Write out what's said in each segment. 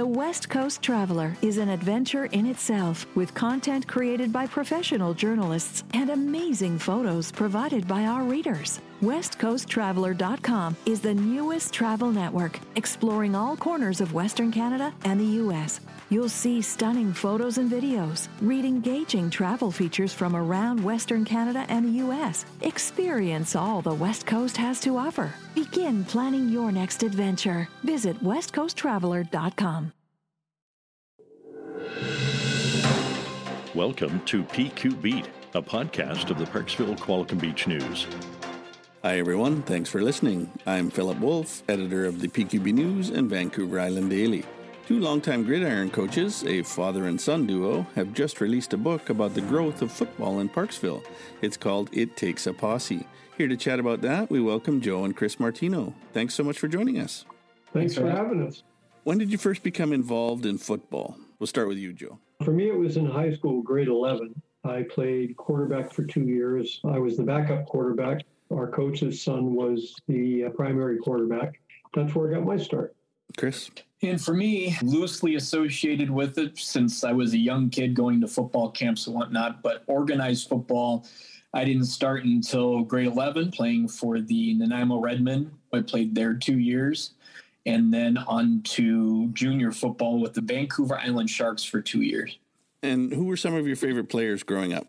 The West Coast Traveler is an adventure in itself with content created by professional journalists and amazing photos provided by our readers. WestCoastTraveler.com is the newest travel network exploring all corners of Western Canada and the U.S. You'll see stunning photos and videos, read engaging travel features from around Western Canada and the U.S. Experience all the West Coast has to offer. Begin planning your next adventure. Visit WestCoastTraveler.com. Welcome to PQ Beat, a podcast of the Parksville Qualicum Beach News. Hi, everyone. Thanks for listening. I'm Philip Wolf, editor of the PQB News and Vancouver Island Daily. Two longtime gridiron coaches, a father and son duo, have just released a book about the growth of football in Parksville. It's called It Takes a Posse. Here to chat about that, we welcome Joe and Chris Martino. Thanks so much for joining us. Thanks for having us. When did you first become involved in football? We'll start with you, Joe. For me, it was in high school, grade 11. I played quarterback for two years. I was the backup quarterback. Our coach's son was the uh, primary quarterback. That's where I got my start. Chris? And for me, loosely associated with it since I was a young kid going to football camps and whatnot, but organized football, I didn't start until grade 11 playing for the Nanaimo Redmen. I played there two years and then on to junior football with the Vancouver Island Sharks for two years. And who were some of your favorite players growing up?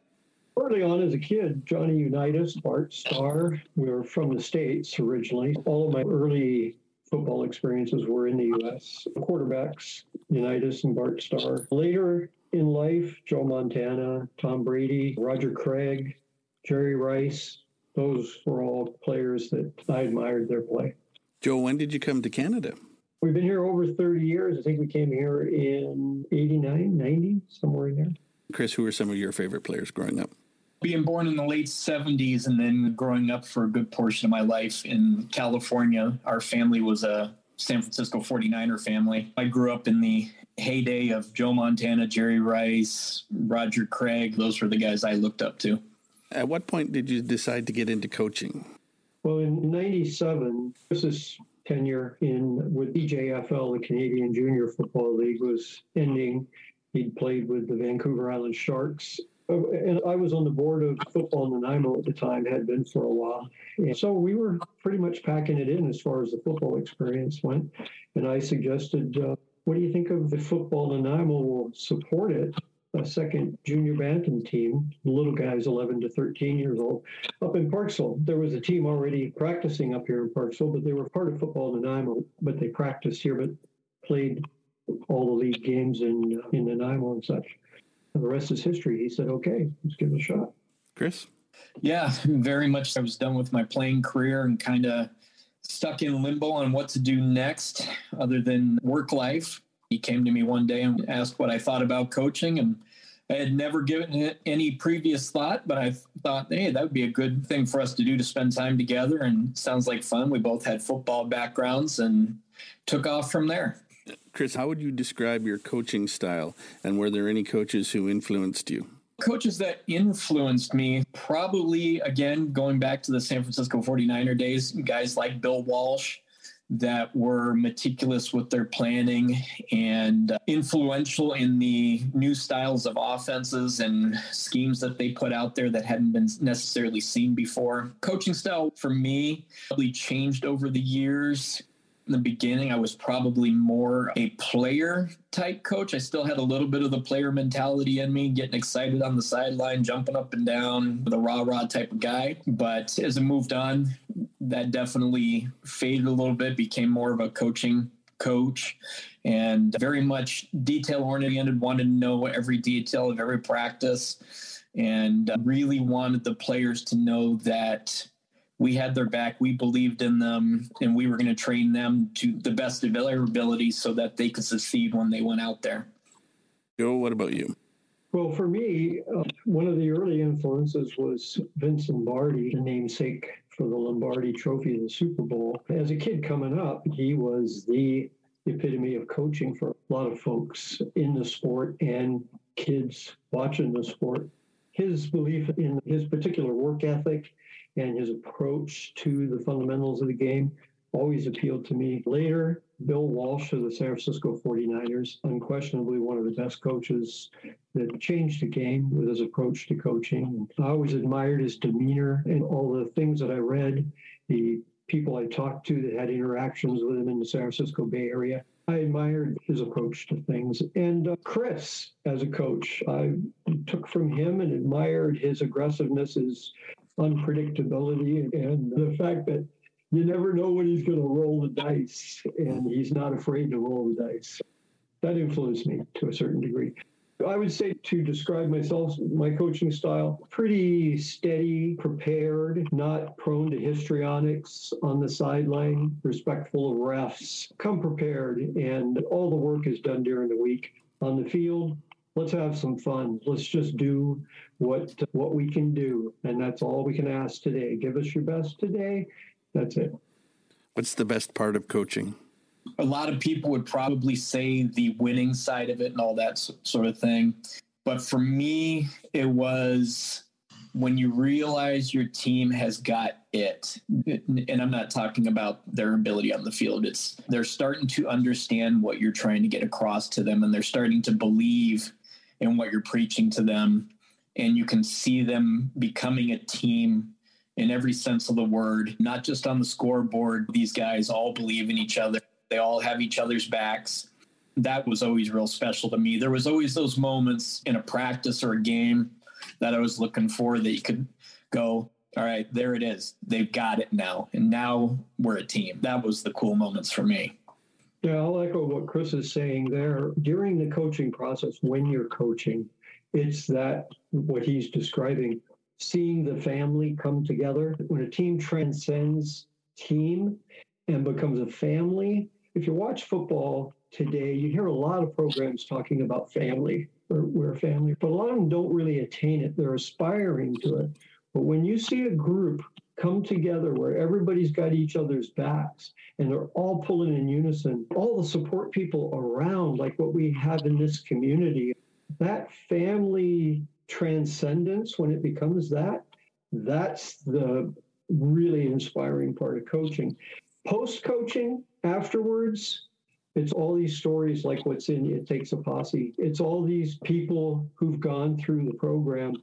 Early on as a kid, Johnny Unitas, Bart Starr, we were from the States originally. All of my early football experiences were in the U.S. Quarterbacks, Unitas and Bart Starr. Later in life, Joe Montana, Tom Brady, Roger Craig, Jerry Rice. Those were all players that I admired their play. Joe, when did you come to Canada? We've been here over 30 years. I think we came here in 89, 90, somewhere in there. Chris, who were some of your favorite players growing up? Being born in the late 70s and then growing up for a good portion of my life in California, our family was a San Francisco 49er family. I grew up in the heyday of Joe Montana, Jerry Rice, Roger Craig. Those were the guys I looked up to. At what point did you decide to get into coaching? Well, in 97, Chris's tenure in with CJFL, the Canadian Junior Football League, was ending. He'd played with the Vancouver Island Sharks and I was on the board of football in Nanaimo at the time, had been for a while. And so we were pretty much packing it in as far as the football experience went. And I suggested, uh, what do you think of the football Nanaimo will support it? A second junior bantam team, little guys 11 to 13 years old, up in Parksville. There was a team already practicing up here in Parksville, but they were part of football Nanaimo, but they practiced here, but played all the league games in uh, in Nanaimo and such the rest is history. He said, okay, let's give it a shot. Chris? Yeah, very much. I was done with my playing career and kind of stuck in limbo on what to do next other than work life. He came to me one day and asked what I thought about coaching and I had never given it any previous thought, but I thought, hey, that would be a good thing for us to do to spend time together. And sounds like fun. We both had football backgrounds and took off from there. Chris, how would you describe your coaching style? And were there any coaches who influenced you? Coaches that influenced me, probably again, going back to the San Francisco 49er days, guys like Bill Walsh that were meticulous with their planning and uh, influential in the new styles of offenses and schemes that they put out there that hadn't been necessarily seen before. Coaching style for me probably changed over the years in the beginning, I was probably more a player type coach. I still had a little bit of the player mentality in me, getting excited on the sideline, jumping up and down, the rah rah type of guy. But as it moved on, that definitely faded a little bit, became more of a coaching coach and very much detail oriented, wanted to know every detail of every practice and uh, really wanted the players to know that we had their back. We believed in them, and we were going to train them to the best of their ability so that they could succeed when they went out there. Joe, what about you? Well, for me, uh, one of the early influences was Vince Lombardi, the namesake for the Lombardi Trophy of the Super Bowl. As a kid coming up, he was the epitome of coaching for a lot of folks in the sport and kids watching the sport. His belief in his particular work ethic and his approach to the fundamentals of the game always appealed to me. Later, Bill Walsh of the San Francisco 49ers, unquestionably one of the best coaches that changed the game with his approach to coaching. I always admired his demeanor and all the things that I read, the people I talked to that had interactions with him in the San Francisco Bay Area. I admired his approach to things. And uh, Chris, as a coach, I took from him and admired his aggressiveness, his unpredictability, and the fact that you never know when he's going to roll the dice, and he's not afraid to roll the dice. That influenced me to a certain degree. I would say to describe myself, my coaching style, pretty steady, prepared, not prone to histrionics on the sideline, respectful of refs, come prepared, and all the work is done during the week. On the field, let's have some fun. Let's just do what what we can do, and that's all we can ask today. Give us your best today, that's it. What's the best part of coaching? A lot of people would probably say the winning side of it and all that sort of thing. But for me, it was when you realize your team has got it and i'm not talking about their ability on the field it's they're starting to understand what you're trying to get across to them and they're starting to believe in what you're preaching to them and you can see them becoming a team in every sense of the word, not just on the scoreboard. These guys all believe in each other, they all have each other's backs. That was always real special to me. There was always those moments in a practice or a game that I was looking for that you could go, all right, there it is. They've got it now. And now we're a team. That was the cool moments for me. Yeah, I'll echo what Chris is saying there. During the coaching process, when you're coaching, it's that what he's describing seeing the family come together. When a team transcends team and becomes a family, if you watch football today, you hear a lot of programs talking about family or we're family, but a lot of them don't really attain it. They're aspiring to it. But when you see a group come together where everybody's got each other's backs and they're all pulling in unison, all the support people around, like what we have in this community, that family transcendence when it becomes that that's the really inspiring part of coaching. Post coaching afterwards it's all these stories like what's in it takes a posse. It's all these people who've gone through the program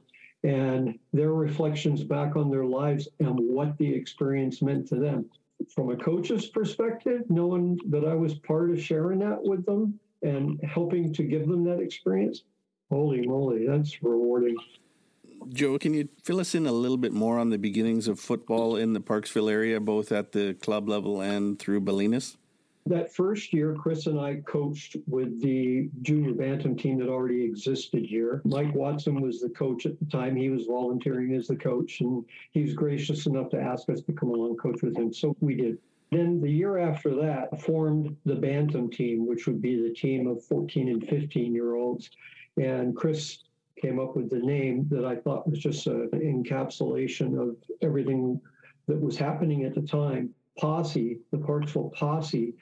and their reflections back on their lives and what the experience meant to them from a coach's perspective knowing that i was part of sharing that with them and helping to give them that experience Holy moly, that's rewarding. Joe, can you fill us in a little bit more on the beginnings of football in the Parksville area, both at the club level and through Ballenas? That first year, Chris and I coached with the junior bantam team that already existed here. Mike Watson was the coach at the time. He was volunteering as the coach, and he was gracious enough to ask us to come along coach with him. So we did. Then the year after that, formed the bantam team, which would be the team of 14 and 15 year olds. And Chris came up with the name that I thought was just an encapsulation of everything that was happening at the time. Posse, the Parksville Posse,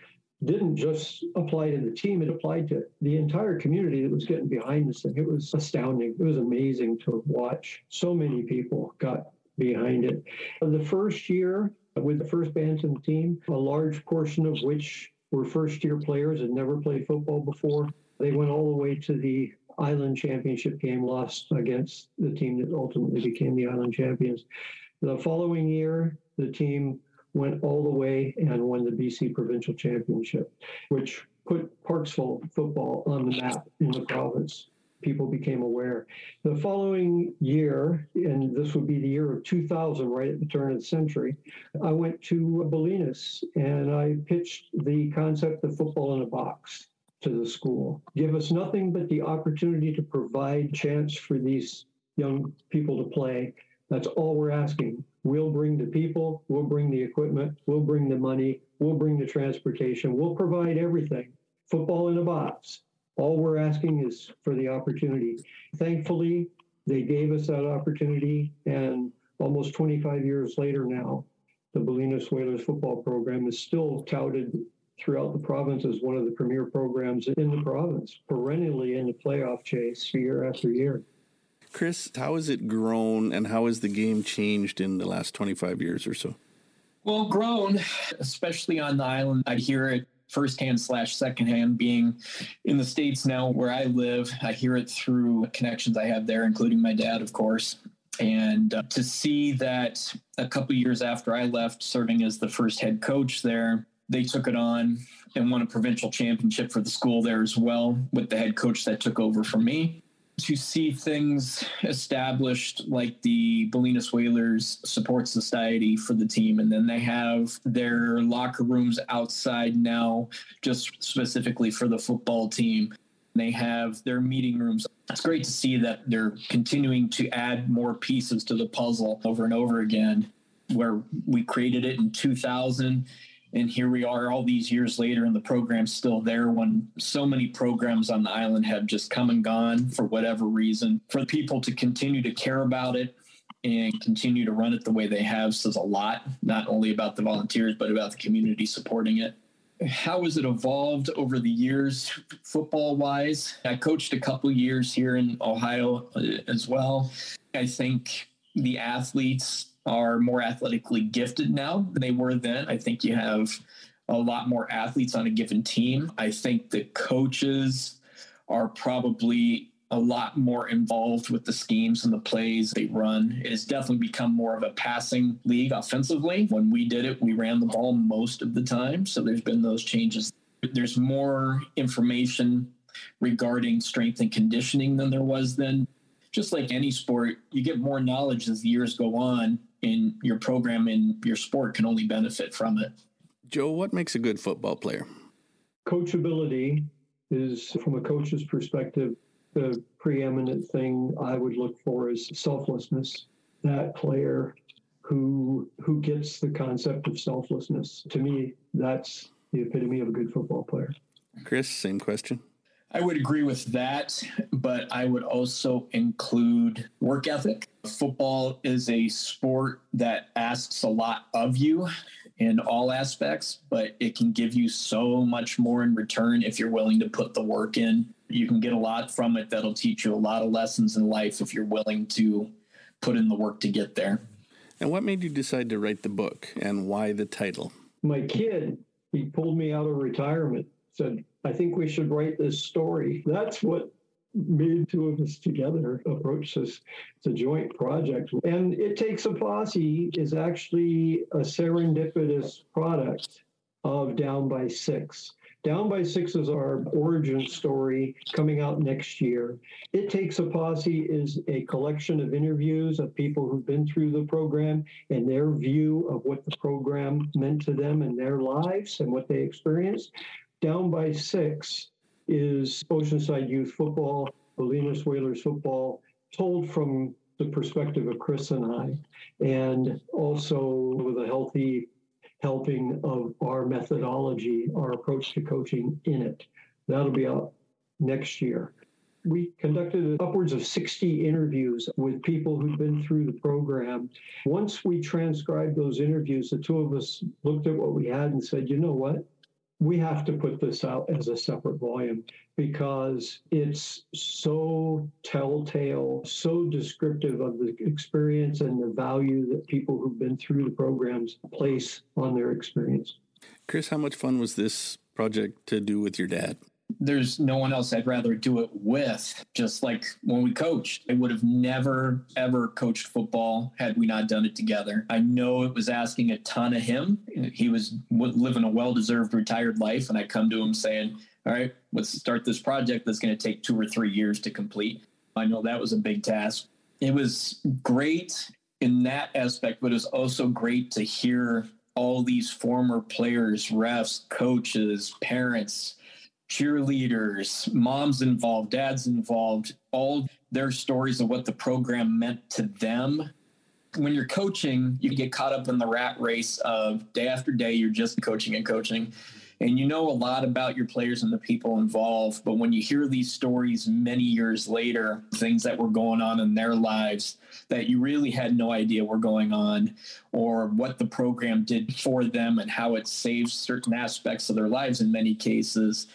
didn't just apply to the team, it applied to the entire community that was getting behind this thing. It was astounding. It was amazing to watch. So many people got behind it. The first year with the first Bantam team, a large portion of which were first year players and never played football before. They went all the way to the Island Championship game, lost against the team that ultimately became the Island champions. The following year, the team went all the way and won the BC Provincial Championship, which put Parksville football on the map in the province. People became aware. The following year, and this would be the year of 2000, right at the turn of the century, I went to Ballenas and I pitched the concept of football in a box to the school. Give us nothing but the opportunity to provide chance for these young people to play. That's all we're asking. We'll bring the people, we'll bring the equipment, we'll bring the money, we'll bring the transportation, we'll provide everything. Football in a box. All we're asking is for the opportunity. Thankfully, they gave us that opportunity, and almost 25 years later now, the Ballenas Whalers football program is still touted throughout the province as one of the premier programs in the province, perennially in the playoff chase year after year. Chris, how has it grown and how has the game changed in the last 25 years or so? Well, grown, especially on the island, I hear it firsthand slash secondhand being in the states now where i live. I hear it through connections i have there including my dad of course. And uh, to see that a couple years after i left serving as the first head coach there they took it on and won a provincial championship for the school there as well with the head coach that took over from me to see things established like the Ballenas Whalers Support Society for the team. And then they have their locker rooms outside now, just specifically for the football team. They have their meeting rooms. It's great to see that they're continuing to add more pieces to the puzzle over and over again. Where we created it in 2000 and here we are all these years later and the program's still there when so many programs on the island have just come and gone for whatever reason for people to continue to care about it and continue to run it the way they have says a lot not only about the volunteers but about the community supporting it. How has it evolved over the years football wise i coached a couple years here in ohio uh, as well. I think the athletes are more athletically gifted now than they were then. I think you have a lot more athletes on a given team. I think the coaches are probably a lot more involved with the schemes and the plays they run. It has definitely become more of a passing league offensively. When we did it, we ran the ball most of the time. So there's been those changes. There's more information regarding strength and conditioning than there was then. Just like any sport, you get more knowledge as the years go on in your program and your sport can only benefit from it. Joe, what makes a good football player? Coachability is, from a coach's perspective, the preeminent thing I would look for is selflessness. That player who who gets the concept of selflessness. To me, that's the epitome of a good football player. Chris, same question. I would agree with that, but I would also include work ethic. Football is a sport that asks a lot of you in all aspects, but it can give you so much more in return if you're willing to put the work in. You can get a lot from it that'll teach you a lot of lessons in life if you're willing to put in the work to get there. And what made you decide to write the book and why the title? My kid, he pulled me out of retirement, said, I think we should write this story. That's what made two of us together approach this. It's a joint project. And It Takes a Posse is actually a serendipitous product of Down by Six. Down by Six is our origin story coming out next year. It Takes a Posse is a collection of interviews of people who've been through the program and their view of what the program meant to them and their lives and what they experienced down by six is Oceanside Youth Football, Ballenas Whalers Football, told from the perspective of Chris and I, and also with a healthy helping of our methodology, our approach to coaching in it. That'll be out next year. We conducted upwards of 60 interviews with people who'd been through the program. Once we transcribed those interviews, the two of us looked at what we had and said, you know what? We have to put this out as a separate volume because it's so telltale, so descriptive of the experience and the value that people who've been through the programs place on their experience. Chris, how much fun was this project to do with your dad? There's no one else I'd rather do it with. Just like when we coached, I would have never, ever coached football had we not done it together. I know it was asking a ton of him. He was living a well deserved retired life. And I come to him saying, All right, let's start this project that's going to take two or three years to complete. I know that was a big task. It was great in that aspect, but it was also great to hear all these former players, refs, coaches, parents cheerleaders, moms involved, dads involved, all their stories of what the program meant to them. When you're coaching, you get caught up in the rat race of day after day, you're just coaching and coaching. And you know a lot about your players and the people involved. But when you hear these stories many years later, things that were going on in their lives that you really had no idea were going on, or what the program did for them and how it saved certain aspects of their lives in many cases,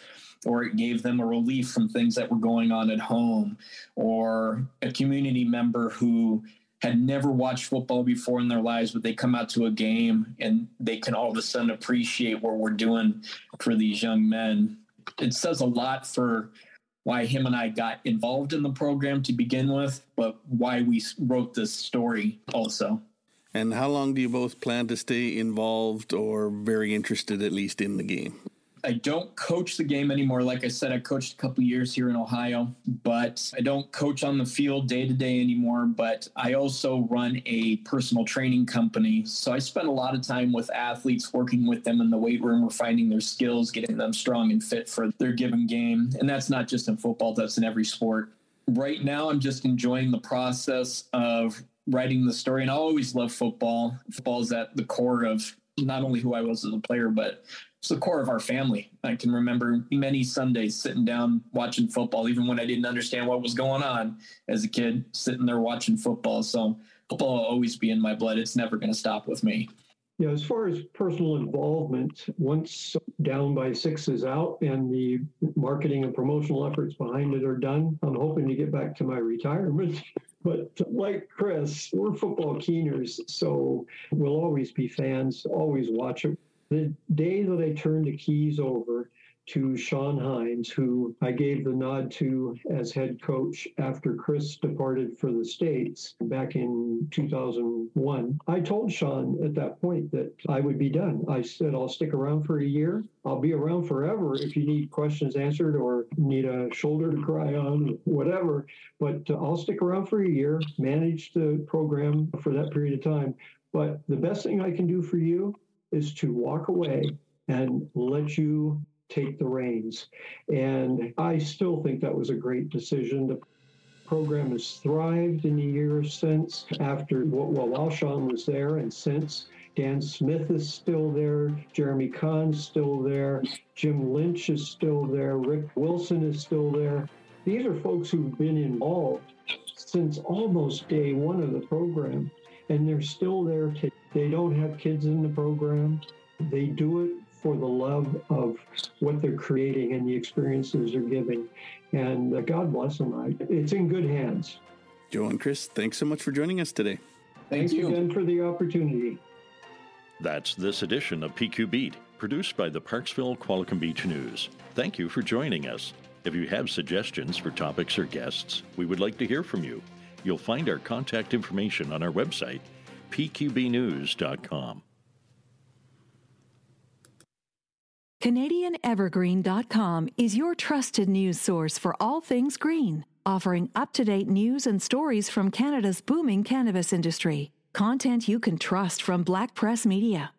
or it gave them a relief from things that were going on at home, or a community member who had never watched football before in their lives, but they come out to a game and they can all of a sudden appreciate what we're doing for these young men. It says a lot for why him and I got involved in the program to begin with, but why we wrote this story also. And how long do you both plan to stay involved or very interested, at least, in the game? I don't coach the game anymore. Like I said, I coached a couple years here in Ohio, but I don't coach on the field day to day anymore. But I also run a personal training company. So I spend a lot of time with athletes, working with them in the weight room, refining their skills, getting them strong and fit for their given game. And that's not just in football, that's in every sport. Right now, I'm just enjoying the process of writing the story. And I always love football. Football is at the core of not only who I was as a player, but it's the core of our family. I can remember many Sundays sitting down watching football, even when I didn't understand what was going on as a kid, sitting there watching football. So football will always be in my blood. It's never going to stop with me. Yeah, as far as personal involvement, once down by six is out and the marketing and promotional efforts behind it are done, I'm hoping to get back to my retirement. But like Chris, we're football keeners, so we'll always be fans, always watch it the day that I turned the keys over to Sean Hines, who I gave the nod to as head coach after Chris departed for the States back in 2001. I told Sean at that point that I would be done. I said, I'll stick around for a year. I'll be around forever if you need questions answered or need a shoulder to cry on, whatever. But uh, I'll stick around for a year, manage the program for that period of time. But the best thing I can do for you is to walk away and let you take the reins. And I still think that was a great decision. The program has thrived in the years since after well, while Sean was there and since Dan Smith is still there, Jeremy Kahn's still there, Jim Lynch is still there, Rick Wilson is still there. These are folks who've been involved since almost day one of the program, and they're still there. They don't have kids in the program. They do it for the love of what they're creating and the experiences they're giving. And uh, God bless them. I, it's in good hands. Joe and Chris, thanks so much for joining us today. Thanks Thank again for the opportunity. That's this edition of PQ Beat, produced by the Parksville Qualicum Beach News. Thank you for joining us. If you have suggestions for topics or guests, we would like to hear from you. You'll find our contact information on our website pqbnews.com. CanadianEvergreen.com is your trusted news source for all things green, offering up to date news and stories from Canada's booming cannabis industry. Content you can trust from Black Press Media.